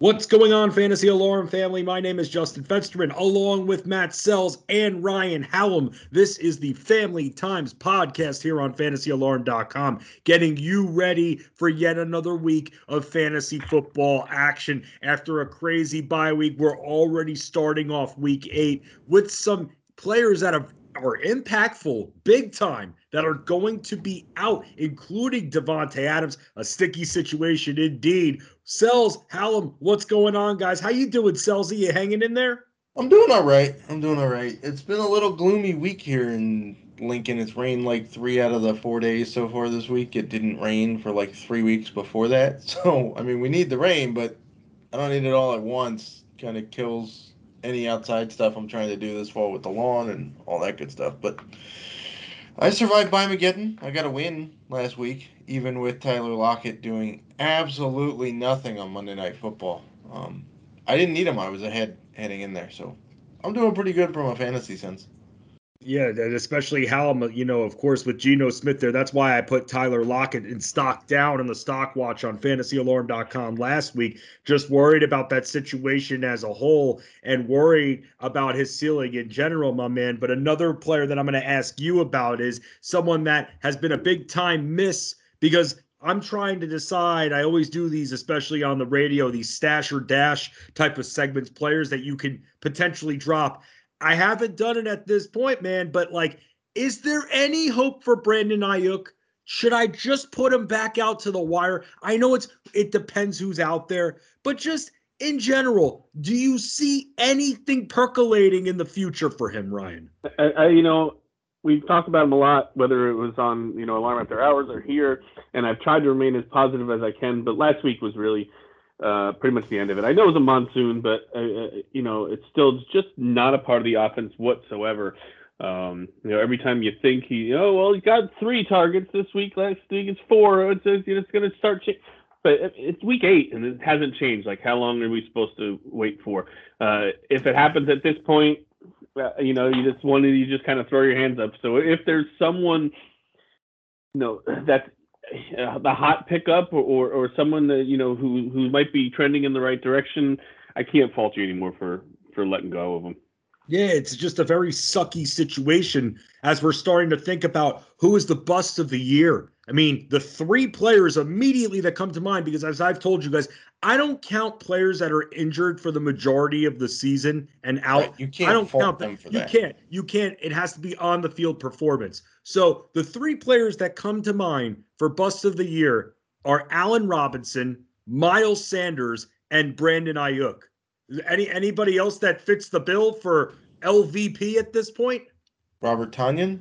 What's going on, Fantasy Alarm family? My name is Justin Fensterman, along with Matt Sells and Ryan Hallam. This is the Family Times podcast here on fantasyalarm.com, getting you ready for yet another week of fantasy football action. After a crazy bye week, we're already starting off week eight with some players that have are impactful big time that are going to be out, including Davante Adams. A sticky situation indeed. Sells, Hallam, what's going on, guys? How you doing, Sells? Are you hanging in there? I'm doing all right. I'm doing all right. It's been a little gloomy week here in Lincoln. It's rained like three out of the four days so far this week. It didn't rain for like three weeks before that. So, I mean, we need the rain, but I don't need it all at once. Kind of kills any outside stuff I'm trying to do this fall with the lawn and all that good stuff. But I survived by Buymageddon. I got a win last week, even with Tyler Lockett doing absolutely nothing on Monday Night Football. Um, I didn't need him. I was ahead heading in there, so I'm doing pretty good from a fantasy sense. Yeah, especially how you know, of course, with Geno Smith there. That's why I put Tyler Lockett in stock down in the stock watch on fantasyalarm.com last week. Just worried about that situation as a whole and worried about his ceiling in general, my man. But another player that I'm going to ask you about is someone that has been a big time miss because I'm trying to decide. I always do these, especially on the radio, these stash or dash type of segments, players that you can potentially drop. I haven't done it at this point, man, but like, is there any hope for Brandon Aiyuk? Should I just put him back out to the wire? I know it's it depends who's out there, but just in general, do you see anything percolating in the future for him, Ryan? I, I, you know, we've talked about him a lot, whether it was on you know Alarm After Hours or here, and I've tried to remain as positive as I can. But last week was really uh, pretty much the end of it. I know it was a monsoon, but uh, uh, you know it's still just not a part of the offense whatsoever. Um, you know, every time you think he, oh well, he got three targets this week. Last week it's four. It's it's, it's going to start. Cha- but it's week eight and it hasn't changed. Like, how long are we supposed to wait for? Uh, if it happens at this point, uh, you know, you just want to you just kind of throw your hands up. So if there's someone, you know, that's uh, the hot pickup or, or, or someone that you know who who might be trending in the right direction, I can't fault you anymore for for letting go of them. Yeah, it's just a very sucky situation as we're starting to think about who is the bust of the year. I mean, the three players immediately that come to mind, because as I've told you guys, I don't count players that are injured for the majority of the season and out. Right. You can't I don't count them for you that. can't. You can't. It has to be on the field performance. So the three players that come to mind for bust of the year are Allen Robinson, Miles Sanders, and Brandon Aiyuk. Any anybody else that fits the bill for LVP at this point? Robert Tonyan.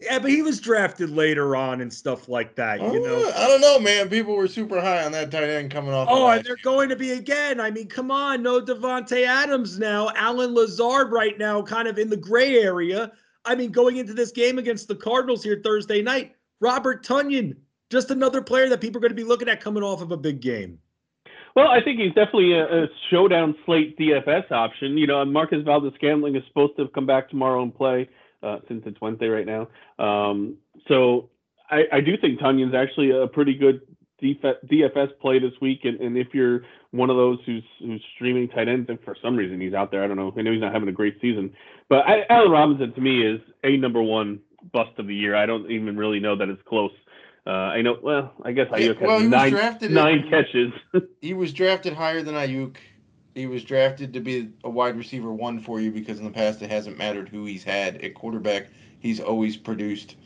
Yeah, but he was drafted later on and stuff like that. You know, uh, I don't know, man. People were super high on that tight end coming off. Oh, and they're going to be again. I mean, come on, no Davante Adams now. Allen Lazard right now, kind of in the gray area. I mean, going into this game against the Cardinals here Thursday night, Robert Tonyan, just another player that people are going to be looking at coming off of a big game. Well, I think he's definitely a, a showdown slate DFS option. You know, Marquez Valdes-Scantling is supposed to come back tomorrow and play uh, since it's Wednesday right now. Um, so I, I, do think Tonyan's actually a pretty good DFS play this week. And, and, if you're one of those who's who's streaming tight ends, and for some reason he's out there, I don't know. I know he's not having a great season, but I, Allen Robinson to me is a number one bust of the year. I don't even really know that it's close. Uh, I know. Well, I guess Aiyuk yeah, well, has nine, nine catches. he was drafted higher than Aiyuk. He was drafted to be a wide receiver one for you because in the past it hasn't mattered who he's had at quarterback. He's always produced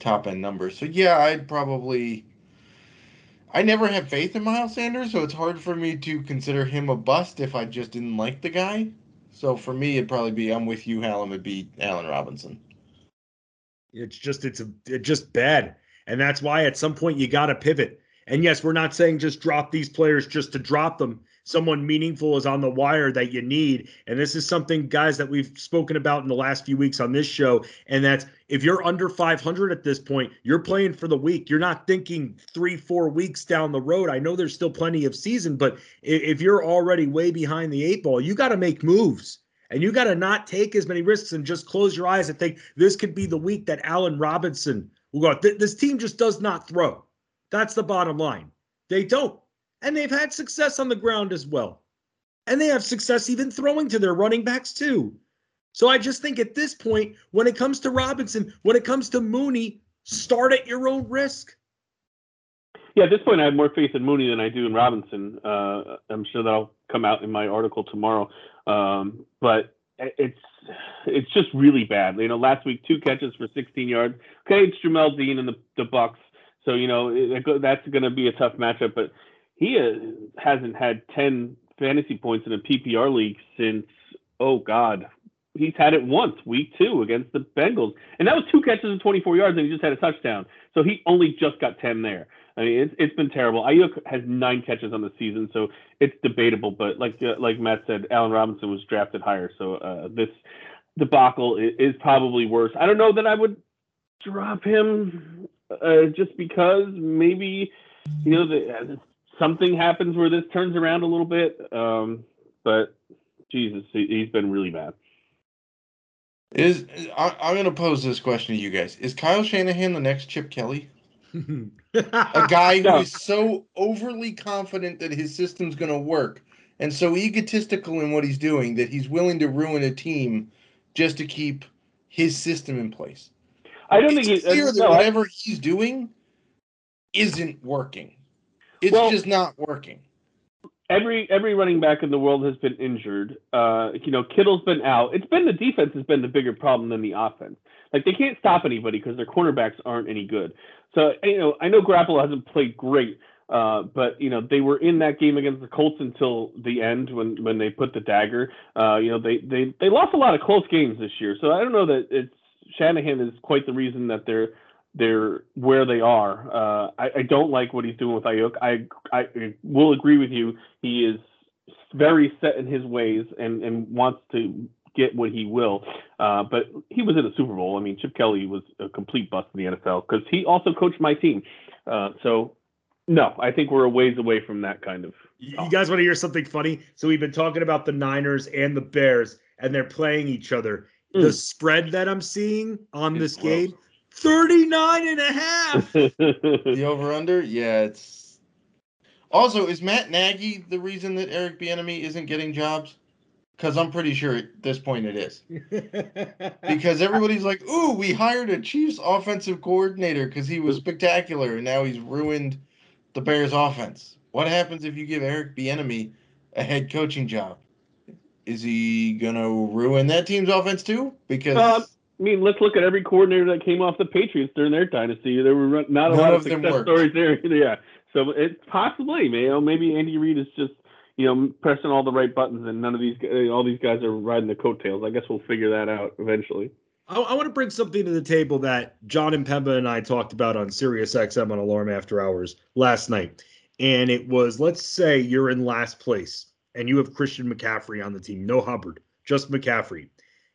top end numbers. So yeah, I'd probably. I never had faith in Miles Sanders, so it's hard for me to consider him a bust if I just didn't like the guy. So for me, it'd probably be I'm with you, Hallam. It'd be Allen Robinson. It's just it's a, it's just bad, and that's why at some point you got to pivot. And yes, we're not saying just drop these players just to drop them someone meaningful is on the wire that you need. And this is something, guys, that we've spoken about in the last few weeks on this show. And that's if you're under 500 at this point, you're playing for the week. You're not thinking three, four weeks down the road. I know there's still plenty of season, but if you're already way behind the eight ball, you got to make moves. And you got to not take as many risks and just close your eyes and think this could be the week that Allen Robinson will go. This team just does not throw. That's the bottom line. They don't. and they've had success on the ground as well. And they have success even throwing to their running backs too. So I just think at this point, when it comes to Robinson, when it comes to Mooney, start at your own risk. Yeah, at this point, I have more faith in Mooney than I do in Robinson. Uh, I'm sure that'll come out in my article tomorrow. Um, but it's it's just really bad. You know, last week two catches for 16 yards. Okay, it's Jamel Dean and the the Bucs, so you know that's going to be a tough matchup. But he uh, hasn't had 10 fantasy points in a PPR league since oh god, he's had it once week two against the Bengals, and that was two catches and 24 yards, and he just had a touchdown. So he only just got 10 there. I mean, it's, it's been terrible. Aiyuk has nine catches on the season, so it's debatable. But like uh, like Matt said, Allen Robinson was drafted higher, so uh, this debacle is, is, probably worse. I don't know that I would drop him uh, just because maybe you know the, uh, something happens where this turns around a little bit. Um, but Jesus, he, has been really bad. Is I, I'm going to pose this question to you guys: Is Kyle Shanahan the next Chip Kelly? a guy who is so overly confident that his system's going to work and so egotistical in what he's doing that he's willing to ruin a team just to keep his system in place. I don't it's think clear uh, that no, whatever I, he's doing isn't working. It's well, just not working. Every every running back in the world has been injured. Uh, you know, Kittle's been out. It's been the defense has been the bigger problem than the offense. Like they can't stop anybody because their cornerbacks aren't any good. So you know, I know Garoppolo hasn't played great, uh, but you know they were in that game against the Colts until the end when when they put the dagger. Uh, you know they they they lost a lot of close games this year. So I don't know that it's Shanahan is quite the reason that they're they're where they are. Uh, I, I don't like what he's doing with Aiyuk. I I will agree with you. He is very set in his ways and and wants to get what he will. Uh, but he was in a Super Bowl. I mean, Chip Kelly was a complete bust in the NFL because he also coached my team. Uh, so, no, I think we're a ways away from that kind of. You guys want to hear something funny? So we've been talking about the Niners and the Bears, and they're playing each other. Mm. The spread that I'm seeing on it's this gross. game, 39 and a half. the over under? Yeah, it's. Also, is Matt Nagy the reason that Eric Bieniemy isn't getting jobs? Because I'm pretty sure at this point it is. because everybody's like, ooh, we hired a Chiefs offensive coordinator because he was spectacular and now he's ruined the Bears offense. What happens if you give Eric Bieniemy a head coaching job? Is he gonna ruin that team's offense too? Because uh, I mean, let's look at every coordinator that came off the Patriots during their dynasty. There were not a lot of, of success stories there. yeah, so it's possibly, you know, maybe Andy Reid is just you know, pressing all the right buttons, and none of these, all these guys are riding the coattails. I guess we'll figure that out eventually. I, I want to bring something to the table that John Impemba and I talked about on Sirius XM on Alarm After Hours last night, and it was let's say you're in last place and you have Christian McCaffrey on the team, no Hubbard, just McCaffrey.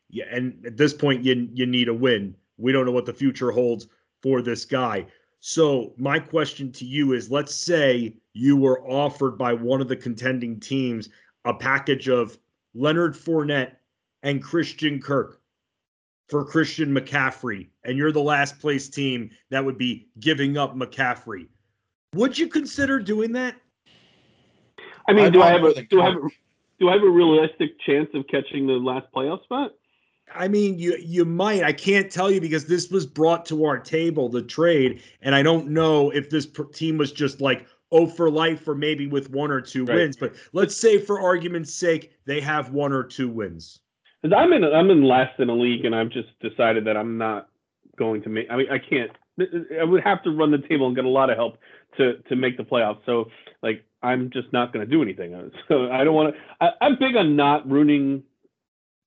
Yeah, and at this point you you need a win. We don't know what the future holds for this guy. So my question to you is let's say you were offered by one of the contending teams a package of Leonard Fournette and Christian Kirk for Christian McCaffrey, and you're the last place team that would be giving up McCaffrey. Would you consider doing that? I mean, do I have a do I have a, do I have a realistic chance of catching the last playoff spot? I mean, you you might. I can't tell you because this was brought to our table, the trade, and I don't know if this team was just like oh for life or maybe with one or two right. wins. But let's say, for argument's sake, they have one or two wins. Because I'm in I'm in last in a league, and I've just decided that I'm not going to make. I mean, I can't. I would have to run the table and get a lot of help to to make the playoffs. So like, I'm just not going to do anything. So I don't want to. I'm big on not ruining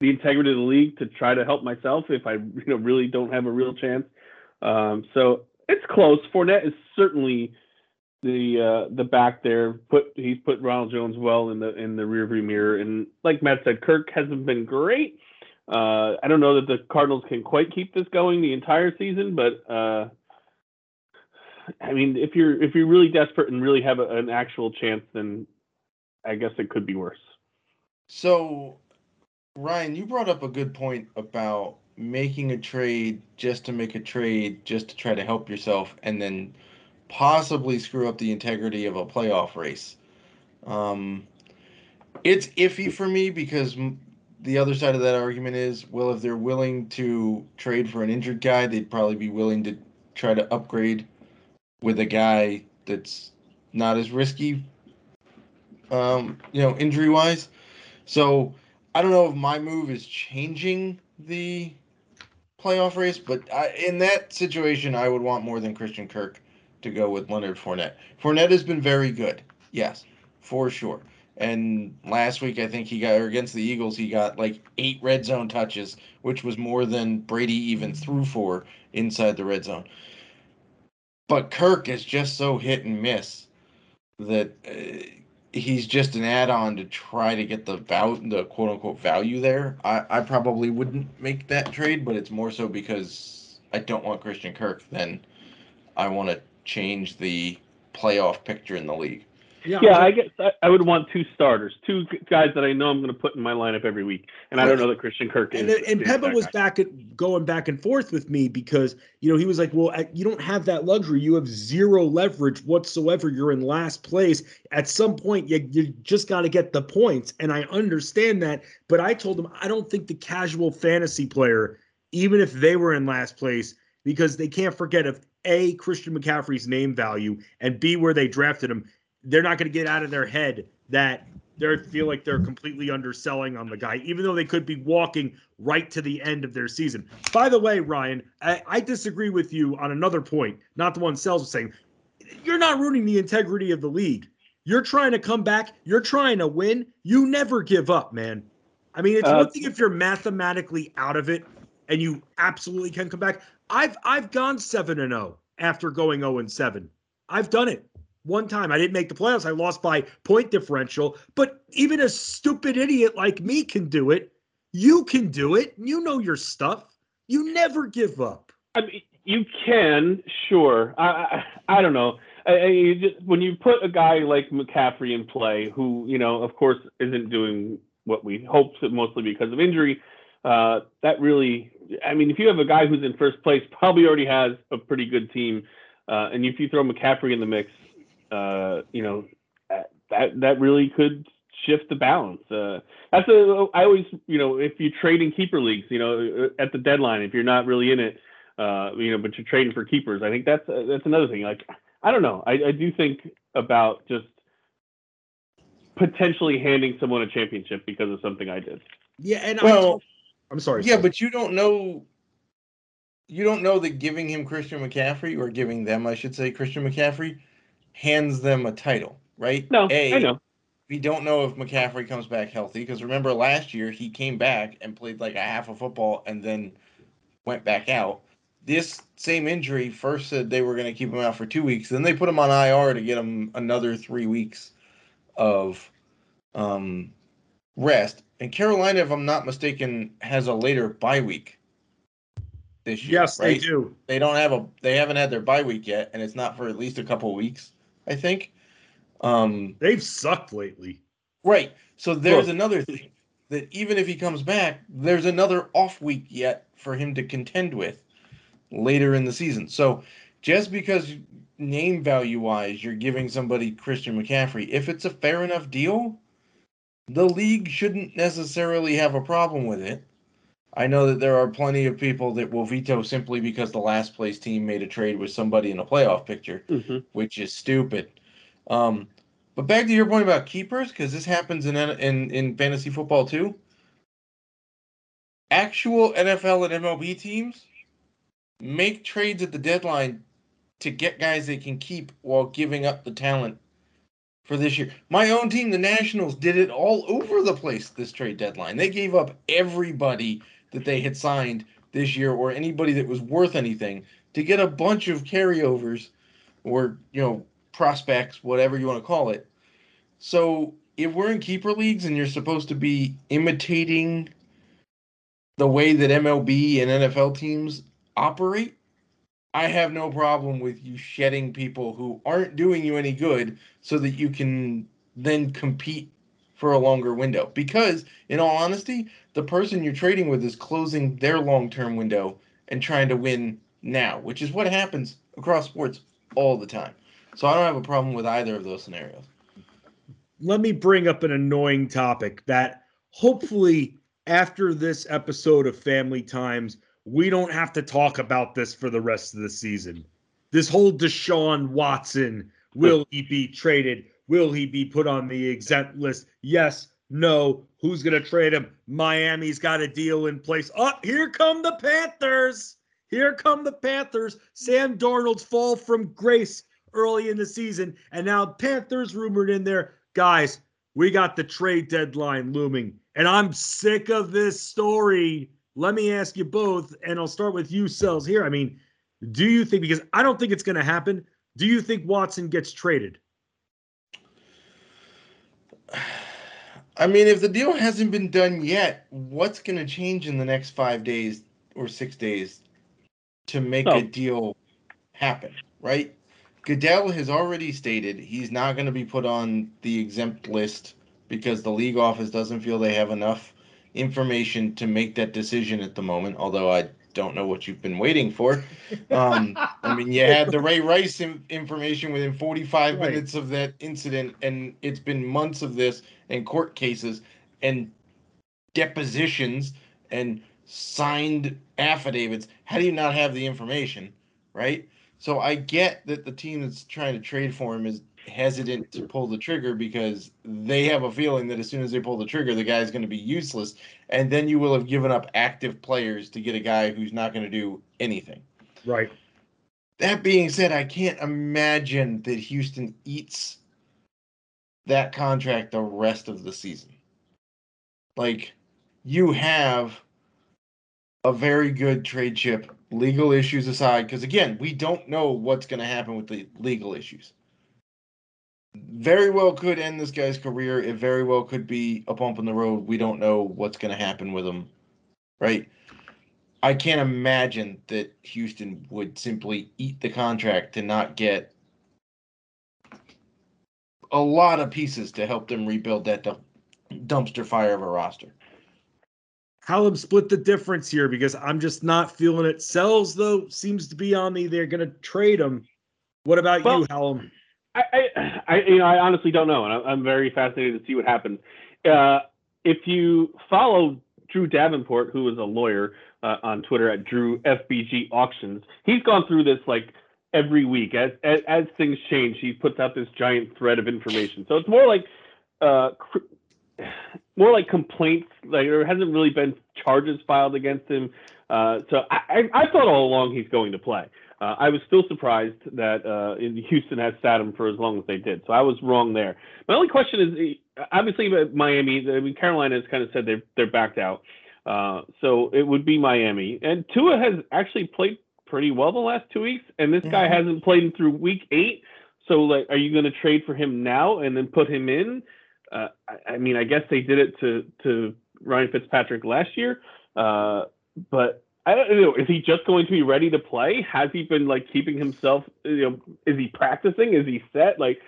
the integrity of the league to try to help myself if I you know really don't have a real chance. Um, so it's close. Fournette is certainly the uh, the back there. Put he's put Ronald Jones well in the in the rearview mirror. And like Matt said, Kirk hasn't been great. Uh, I don't know that the Cardinals can quite keep this going the entire season, but uh, I mean, if you're if you're really desperate and really have a, an actual chance, then I guess it could be worse. So Ryan, you brought up a good point about making a trade just to make a trade, just to try to help yourself, and then possibly screw up the integrity of a playoff race. Um, it's iffy for me because the other side of that argument is well, if they're willing to trade for an injured guy, they'd probably be willing to try to upgrade with a guy that's not as risky, um, you know, injury wise. So I don't know if my move is changing the playoff race, but I, in that situation, I would want more than Christian Kirk to go with Leonard Fournette. Fournette has been very good, yes, for sure. And last week, I think he got, or against the Eagles, he got like eight red zone touches, which was more than Brady even threw for inside the red zone. But Kirk is just so hit and miss that uh, he's just an add-on to try to get the value, the quote unquote value there. I, I probably wouldn't make that trade, but it's more so because I don't want Christian Kirk than I want to change the playoff picture in the league. Yeah, yeah I guess I, I, would want two starters, two guys that I know I'm going to put in my lineup every week, and I don't know that Christian Kirk and, is. And, and Peppa was guy. back at going back and forth with me because you know he was like, "Well, you don't have that luxury. You have zero leverage whatsoever. You're in last place. At some point, you you just got to get the points." And I understand that, but I told him I don't think the casual fantasy player, even if they were in last place, because they can't forget if a Christian McCaffrey's name value and b where they drafted him they're not going to get out of their head that they feel like they're completely underselling on the guy, even though they could be walking right to the end of their season. By the way, Ryan, I, I disagree with you on another point, not the one Sells was saying. You're not ruining the integrity of the league. You're trying to come back. You're trying to win. You never give up, man. I mean, it's uh, one thing if you're mathematically out of it and you absolutely can come back. I've I've gone seven and zero oh after going zero and seven. I've done it one time. I didn't make the playoffs. I lost by point differential. But even a stupid idiot like me can do it. You can do it. You know your stuff. You never give up. I mean, you can, sure. I I, I don't know. I, I just, when you put a guy like McCaffrey in play, who you know, of course, isn't doing what we hoped, mostly because of injury, uh, that really. I mean, if you have a guy who's in first place, probably already has a pretty good team, uh, and if you throw McCaffrey in the mix, uh, you know, that that really could shift the balance. Uh, that's a I always you know if you trade in keeper leagues, you know, at the deadline, if you're not really in it, uh, you know, but you're trading for keepers, I think that's uh, that's another thing. Like I don't know, I, I do think about just potentially handing someone a championship because of something I did. Yeah, and well, I'm sorry. Yeah, sorry. but you don't know. You don't know that giving him Christian McCaffrey or giving them, I should say, Christian McCaffrey hands them a title, right? No, a, I know. We don't know if McCaffrey comes back healthy because remember last year he came back and played like a half a football and then went back out. This same injury first said they were going to keep him out for two weeks, then they put him on IR to get him another three weeks of um, rest. And Carolina, if I'm not mistaken, has a later bye week this year. Yes, right? they do. They don't have a. They haven't had their bye week yet, and it's not for at least a couple weeks. I think. Um, They've sucked lately. Right. So there's Look. another thing that even if he comes back, there's another off week yet for him to contend with later in the season. So just because name value wise you're giving somebody Christian McCaffrey, if it's a fair enough deal, the league shouldn't necessarily have a problem with it. I know that there are plenty of people that will veto simply because the last place team made a trade with somebody in a playoff picture, mm-hmm. which is stupid. Um, but back to your point about keepers, because this happens in, in in fantasy football too. Actual NFL and MLB teams make trades at the deadline to get guys they can keep while giving up the talent for this year. My own team, the Nationals, did it all over the place this trade deadline. They gave up everybody that they had signed this year or anybody that was worth anything to get a bunch of carryovers or, you know, prospects, whatever you want to call it. So if we're in keeper leagues and you're supposed to be imitating the way that MLB and NFL teams operate, I have no problem with you shedding people who aren't doing you any good so that you can then compete for a longer window. Because, in all honesty, the person you're trading with is closing their long term window and trying to win now, which is what happens across sports all the time. So I don't have a problem with either of those scenarios. let me bring up an annoying topic that hopefully after this episode of Family Times, we don't have to talk about this for the rest of the season. This whole Deshaun Watson, will he be traded? Will he be put on the exempt list? Yes, no. Who's going to trade him? Miami's got a deal in place. Up, oh, here come the Panthers. Here come the Panthers. Sam Darnold's fall from grace early in the season. And now Panthers rumored in there. Guys, we got the trade deadline looming. And I'm sick of this story. Let me ask you both, and I'll start with you, Sells, here. I mean, do you think, because I don't think it's going to happen, do you think Watson gets traded? I mean, if the deal hasn't been done yet, what's going to change in the next five days or six days to make oh. a deal happen, right? Goodell has already stated he's not going to be put on the exempt list because the league office doesn't feel they have enough information to make that decision at the moment. Although I don't know what you've been waiting for. Um, I mean, you had the Ray Rice information within 45 right. minutes of that incident, and it's been months of this and court cases and depositions and signed affidavits. How do you not have the information, right? So I get that the team that's trying to trade for him is hesitant to pull the trigger because they have a feeling that as soon as they pull the trigger, the guy's going to be useless. And then you will have given up active players to get a guy who's not going to do anything. Right. That being said, I can't imagine that Houston eats that contract the rest of the season. Like, you have a very good trade chip, legal issues aside, because again, we don't know what's going to happen with the legal issues. Very well could end this guy's career. It very well could be a bump in the road. We don't know what's going to happen with him, right? I can't imagine that Houston would simply eat the contract to not get a lot of pieces to help them rebuild that dumpster fire of a roster. Hallam split the difference here because I'm just not feeling it. Sells though seems to be on the they're going to trade him. What about well, you, Hallam? I, I, you know, I honestly don't know, and I'm very fascinated to see what happens. Uh, if you follow Drew Davenport, who is a lawyer uh, on Twitter at Drew FBG Auctions, he's gone through this like every week as, as, as things change. He puts out this giant thread of information, so it's more like uh, more like complaints. Like there hasn't really been charges filed against him. Uh, so I, I, I, thought all along he's going to play. Uh, I was still surprised that uh, Houston has sat him for as long as they did. So I was wrong there. My only question is, obviously, Miami. I mean, Carolina has kind of said they're they're backed out. Uh, so it would be Miami. And Tua has actually played pretty well the last two weeks, and this guy mm-hmm. hasn't played through week eight. So like, are you going to trade for him now and then put him in? uh, I, I, mean, I guess they did it to to Ryan Fitzpatrick last year, uh, but I don't know. Is he just going to be ready to play? Has he been like keeping himself? You know, is he practicing? Is he set? Like,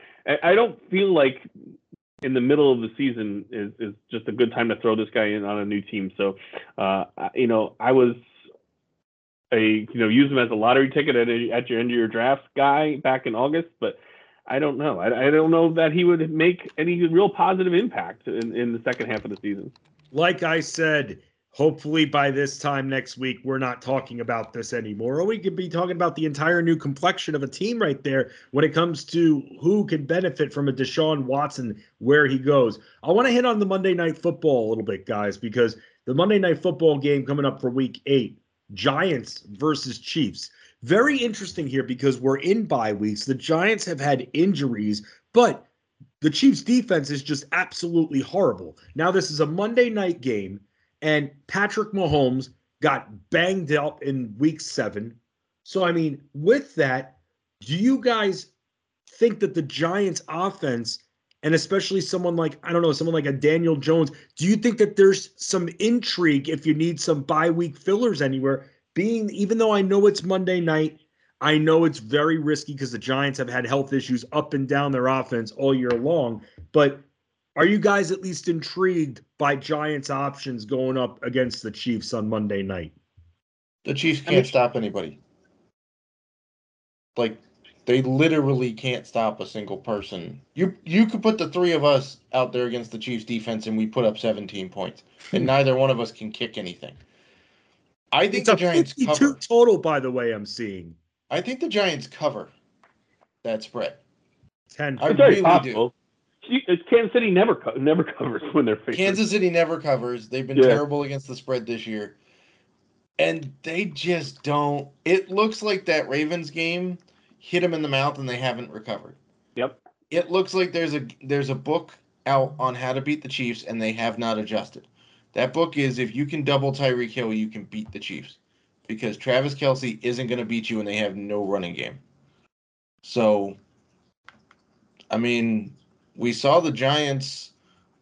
I, don't feel like in the middle of the season is, is just a good time to throw this guy in on a new team. So, uh, you know, I was a you know use him as a lottery ticket at, a, at your end of your draft guy back in August, but I don't know. I, I don't know that he would make any real positive impact in, in the second half of the season. Like I said, hopefully by this time next week, we're not talking about this anymore. Or we could be talking about the entire new complexion of a team right there when it comes to who can benefit from a Deshaun Watson where he goes. I want to hit on the Monday Night Football a little bit, guys, because the Monday Night Football game coming up for week eight Giants versus Chiefs. Very interesting here because we're in bye weeks. The Giants have had injuries, but the Chiefs defense is just absolutely horrible. Now, this is a Monday night game, and Patrick Mahomes got banged up in week seven. So, I mean, with that, do you guys think that the Giants offense, and especially someone like, I don't know, someone like a Daniel Jones, do you think that there's some intrigue if you need some bye week fillers anywhere? being even though I know it's Monday night, I know it's very risky because the Giants have had health issues up and down their offense all year long. But are you guys at least intrigued by Giants options going up against the Chiefs on Monday night? The Chiefs can't I mean, stop anybody. Like They literally can't stop a single person. You you could put the three of us out there against the Chiefs defense and we put up 17 points. And hmm. neither one of us can kick anything. I think It's the a Giants 52 cover. total, by the way, I'm seeing. I think the Giants cover that spread. 10. I It's really do. possible. See, It's Kansas City never co- never covers when they're favored. Kansas City never covers. They've been Yeah. terrible against the spread this year. And they just don't. It looks like that Ravens game hit them in the mouth and they haven't recovered. Yep. It looks like there's a there's a book out on how to beat the Chiefs and they have not adjusted. That book is if you can double Tyreek Hill, you can beat the Chiefs. Because Travis Kelce isn't going to beat you and they have no running game. So I mean, we saw the Giants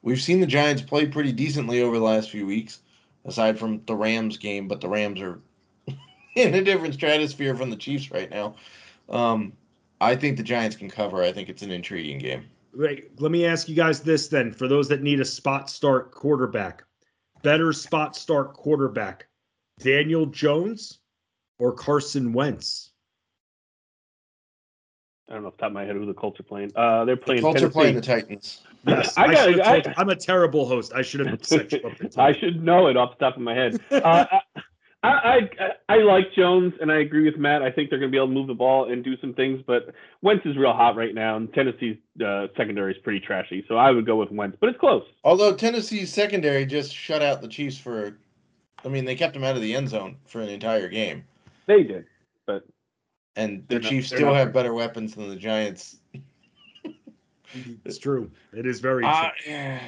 we've seen the Giants play pretty decently over the last few weeks, aside from the Rams game, but the Rams are in a different stratosphere from the Chiefs right now. Um, I think the Giants can cover. I think it's an intriguing game. Right. Let me ask you guys this then for those that need a spot start quarterback, better spot start quarterback, Daniel Jones or Carson Wentz? I don't know off the top of my head who the Colts are playing. Uh, they're The playing Colts are Tennessee. playing the Titans. Yes, I I, got- should have I- told- I'm a terrible host. I should have set you up. to I should know it off the top of my head. Uh, I, I, I I like Jones, and I agree with Matt. I think they're going to be able to move the ball and do some things, but Wentz is real hot right now, and Tennessee's uh, secondary is pretty trashy. So I would go with Wentz, but it's close. Although Tennessee's secondary just shut out the Chiefs for, I mean, they kept them out of the end zone for an entire game, They did. And the They're not- Chiefs they're still not- have better weapons than the Giants. It's true. It is very true. Uh, yeah.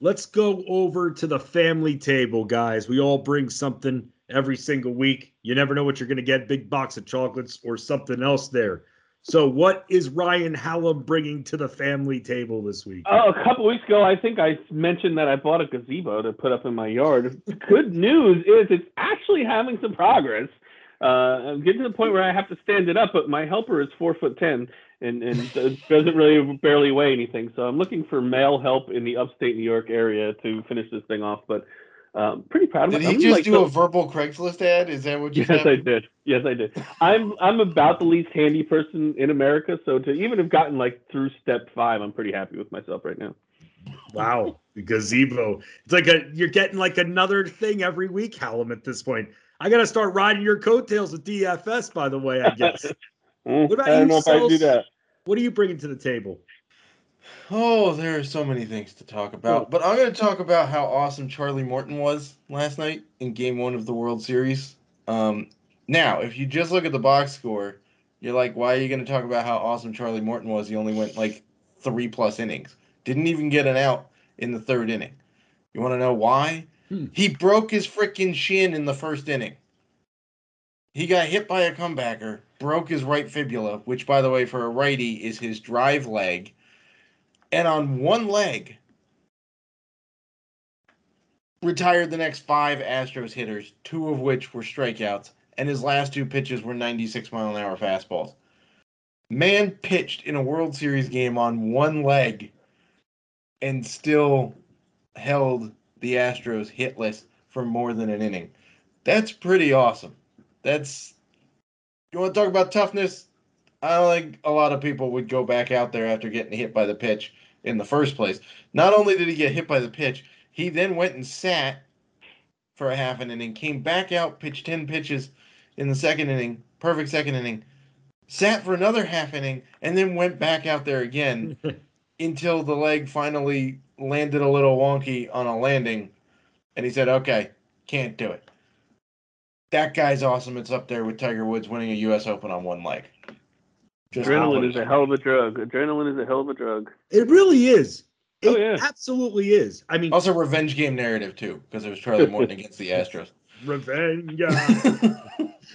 Let's go over to the family table, guys. We all bring something every single week. You never know what you're going to get big box of chocolates or something else there. So, what is Ryan Hallam bringing to the family table this week? Oh, a couple weeks ago, I think I mentioned that I bought a gazebo to put up in my yard. Good news is it's actually having some progress. Uh, I'm getting to the point where I have to stand it up, but my helper is four foot ten and and doesn't really barely weigh anything. So I'm looking for male help in the upstate New York area to finish this thing off. But um, pretty proud of Did it. he I'm just like do the- a verbal Craigslist ad? Is that what you Yes, I did. Yes, I did. I'm I'm about the least handy person in America, so to even have gotten like through step five, I'm pretty happy with myself right now. Wow, the gazebo. It's like a you're getting like another thing every week, Hallam, at this point. I gotta start riding your coattails with DFS, by the way, I guess. Mm, about I don't you, know if I do that. what are you bringing to the table? Oh, there are so many things to talk about. But I'm going to talk about how awesome Charlie Morton was last night in game one of the World Series. Um, now, if you just look at the box score, you're like, why are you going to talk about how awesome Charlie Morton was? He only went like three plus innings, didn't even get an out in the third inning. You want to know why? Hmm. He broke his freaking shin in the first inning. He got hit by a comebacker, broke his right fibula, which, by the way, for a righty is his drive leg and on one leg retired the next five Astros hitters, two of which were strikeouts, and his last two pitches were 96 mile an hour fastballs. Man pitched in a World Series game on one leg and still held the Astros hitless for more than an inning. That's pretty awesome. That's you want to talk about toughness? I don't think a lot of people would go back out there after getting hit by the pitch in the first place. Not only did he get hit by the pitch, he then went and sat for a half an inning, came back out, pitched 10 pitches in the second inning, perfect second inning, sat for another half inning, and then went back out there again until the leg finally landed a little wonky on a landing. And he said, okay, can't do it. That guy's awesome. It's up there with Tiger Woods winning a U.S. Open on one leg. Just Adrenaline is a hell of a drug. Adrenaline is a hell of a drug. It really is. Oh, it Oh, yeah. absolutely is. I mean, Also, revenge game narrative too, because it was Charlie Morton against the Astros. revenge. yeah.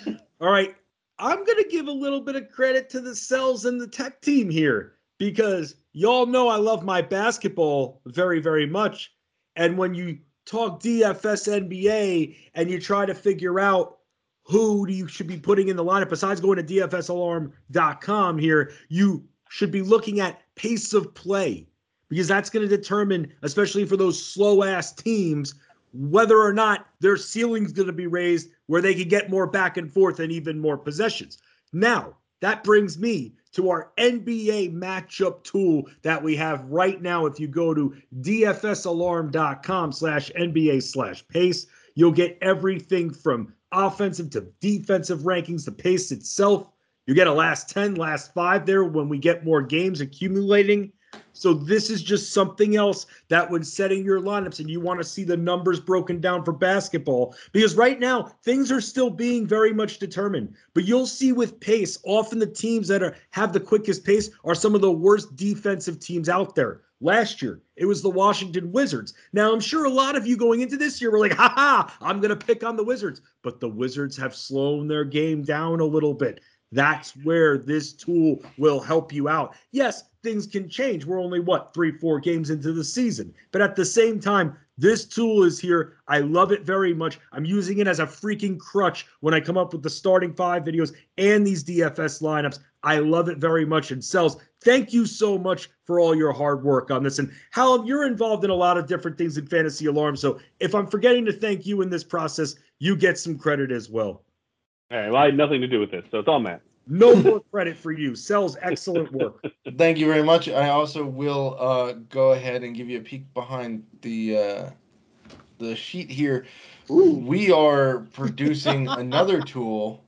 All right. I'm going to give a little bit of credit to the Sells and the tech team here because y'all know I love my basketball very, very much. And when you talk DFS NBA and you try to figure out who you should be putting in the lineup, besides going to dfsalarm.com here, you should be looking at pace of play because that's going to determine, especially for those slow ass teams, whether or not their ceiling's going to be raised where they can get more back and forth and even more possessions. Now, that brings me to our NBA matchup tool that we have right now. If you go to dfsalarm.com slash NBA slash pace, you'll get everything from offensive to defensive rankings, the pace itself. You get a last 10, last five there when we get more games accumulating. So this is just something else that when setting your lineups and you want to see the numbers broken down for basketball because right now things are still being very much determined. But you'll see with pace, often the teams that are have the quickest pace are some of the worst defensive teams out there. Last year, it was the Washington Wizards. Now, I'm sure a lot of you going into this year were like, ha ha, I'm going to pick on the Wizards. But the Wizards have slowed their game down a little bit. That's where this tool will help you out. Yes, things can change. We're only, what, three, four games into the season. But at the same time, this tool is here. I love it very much. I'm using it as a freaking crutch when I come up with the starting five videos and these DFS lineups. I love it very much and Sells. Thank you so much for all your hard work on this. And Hallam, you're involved in a lot of different things in Fantasy Alarm. So if I'm forgetting to thank you in this process, you get some credit as well. All right. Well, I had nothing to do with this, so it's all Matt. No more credit for you. Sells excellent work. Thank you very much. I also will uh, go ahead and give you a peek behind the uh, the sheet here. Ooh. We are producing another tool,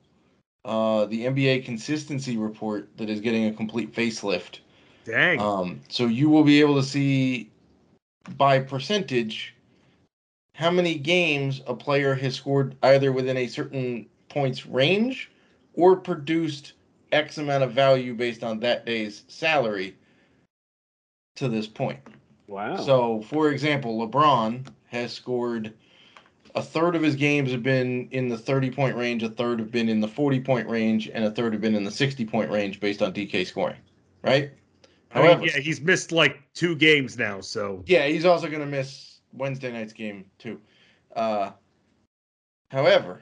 uh, the NBA consistency report, that is getting a complete facelift. Dang. Um, so you will be able to see by percentage how many games a player has scored either within a certain points range or produced X amount of value based on that day's salary to this point. Wow. So, for example, LeBron has scored a third of his games have been in the 30 point range, a third have been in the 40 point range, and a third have been in the 60 point range based on DK scoring, right? I mean, However, yeah, he's missed like two games now. So yeah, he's also going to miss Wednesday night's game too. Uh, however,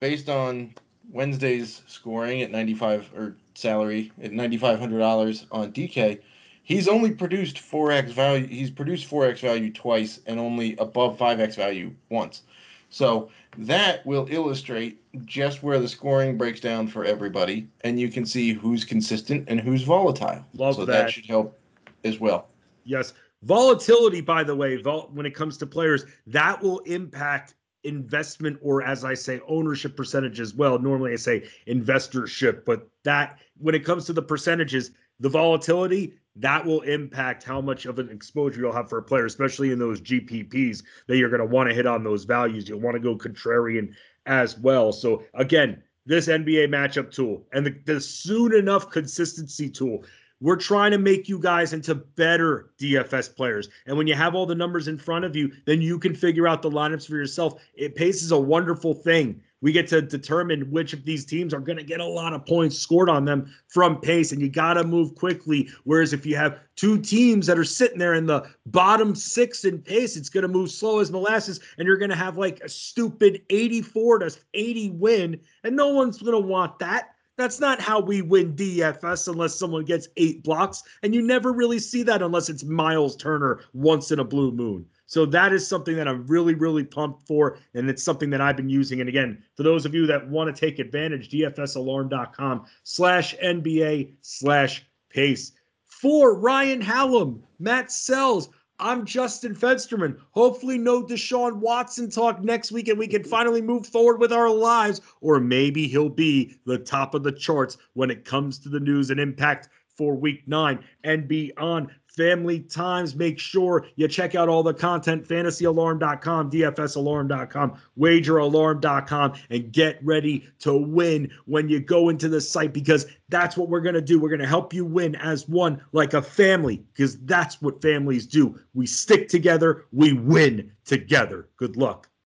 based on Wednesday's scoring at 95 or salary at $9,500 on DK, he's only produced 4x value. He's produced 4x value twice and only above 5x value once. So that will illustrate just where the scoring breaks down for everybody, and you can see who's consistent and who's volatile. Love so that. should help as well. Yes. Volatility, by the way, vol- when it comes to players, that will impact investment or, as I say, ownership percentage as well. Normally I say investorship, but that when it comes to the percentages, the volatility, that will impact how much of an exposure you'll have for a player, especially in those GPPs that you're going to want to hit on those values. You'll want to go contrarian as well. So, again, this NBA matchup tool and the, the soon enough consistency tool we're trying to make you guys into better DFS players. And when you have all the numbers in front of you, then you can figure out the lineups for yourself. It pace is a wonderful thing. We get to determine which of these teams are going to get a lot of points scored on them from pace, and you got to move quickly. Whereas if you have two teams that are sitting there in the bottom six in pace, it's going to move slow as molasses, and you're going to have like a stupid 84 to 80 win, and no one's going to want that. That's not how we win DFS unless someone gets eight blocks. And you never really see that unless it's Myles Turner once in a blue moon. So that is something that I'm really, really pumped for. And it's something that I've been using. And again, for those of you that want to take advantage, dfsalarm.com slash NBA slash pace. For Ryan Hallam, Matt Sells, I'm Justin Fensterman. Hopefully, no Deshaun Watson talk next week and we can finally move forward with our lives. Or maybe he'll be the top of the charts when it comes to the news and impact for week nine and beyond. Family Times. Make sure you check out all the content fantasyalarm.com, dfsalarm.com, wageralarm.com, and get ready to win when you go into the site because that's what we're going to do. We're going to help you win as one, like a family, because that's what families do. We stick together, we win together. Good luck.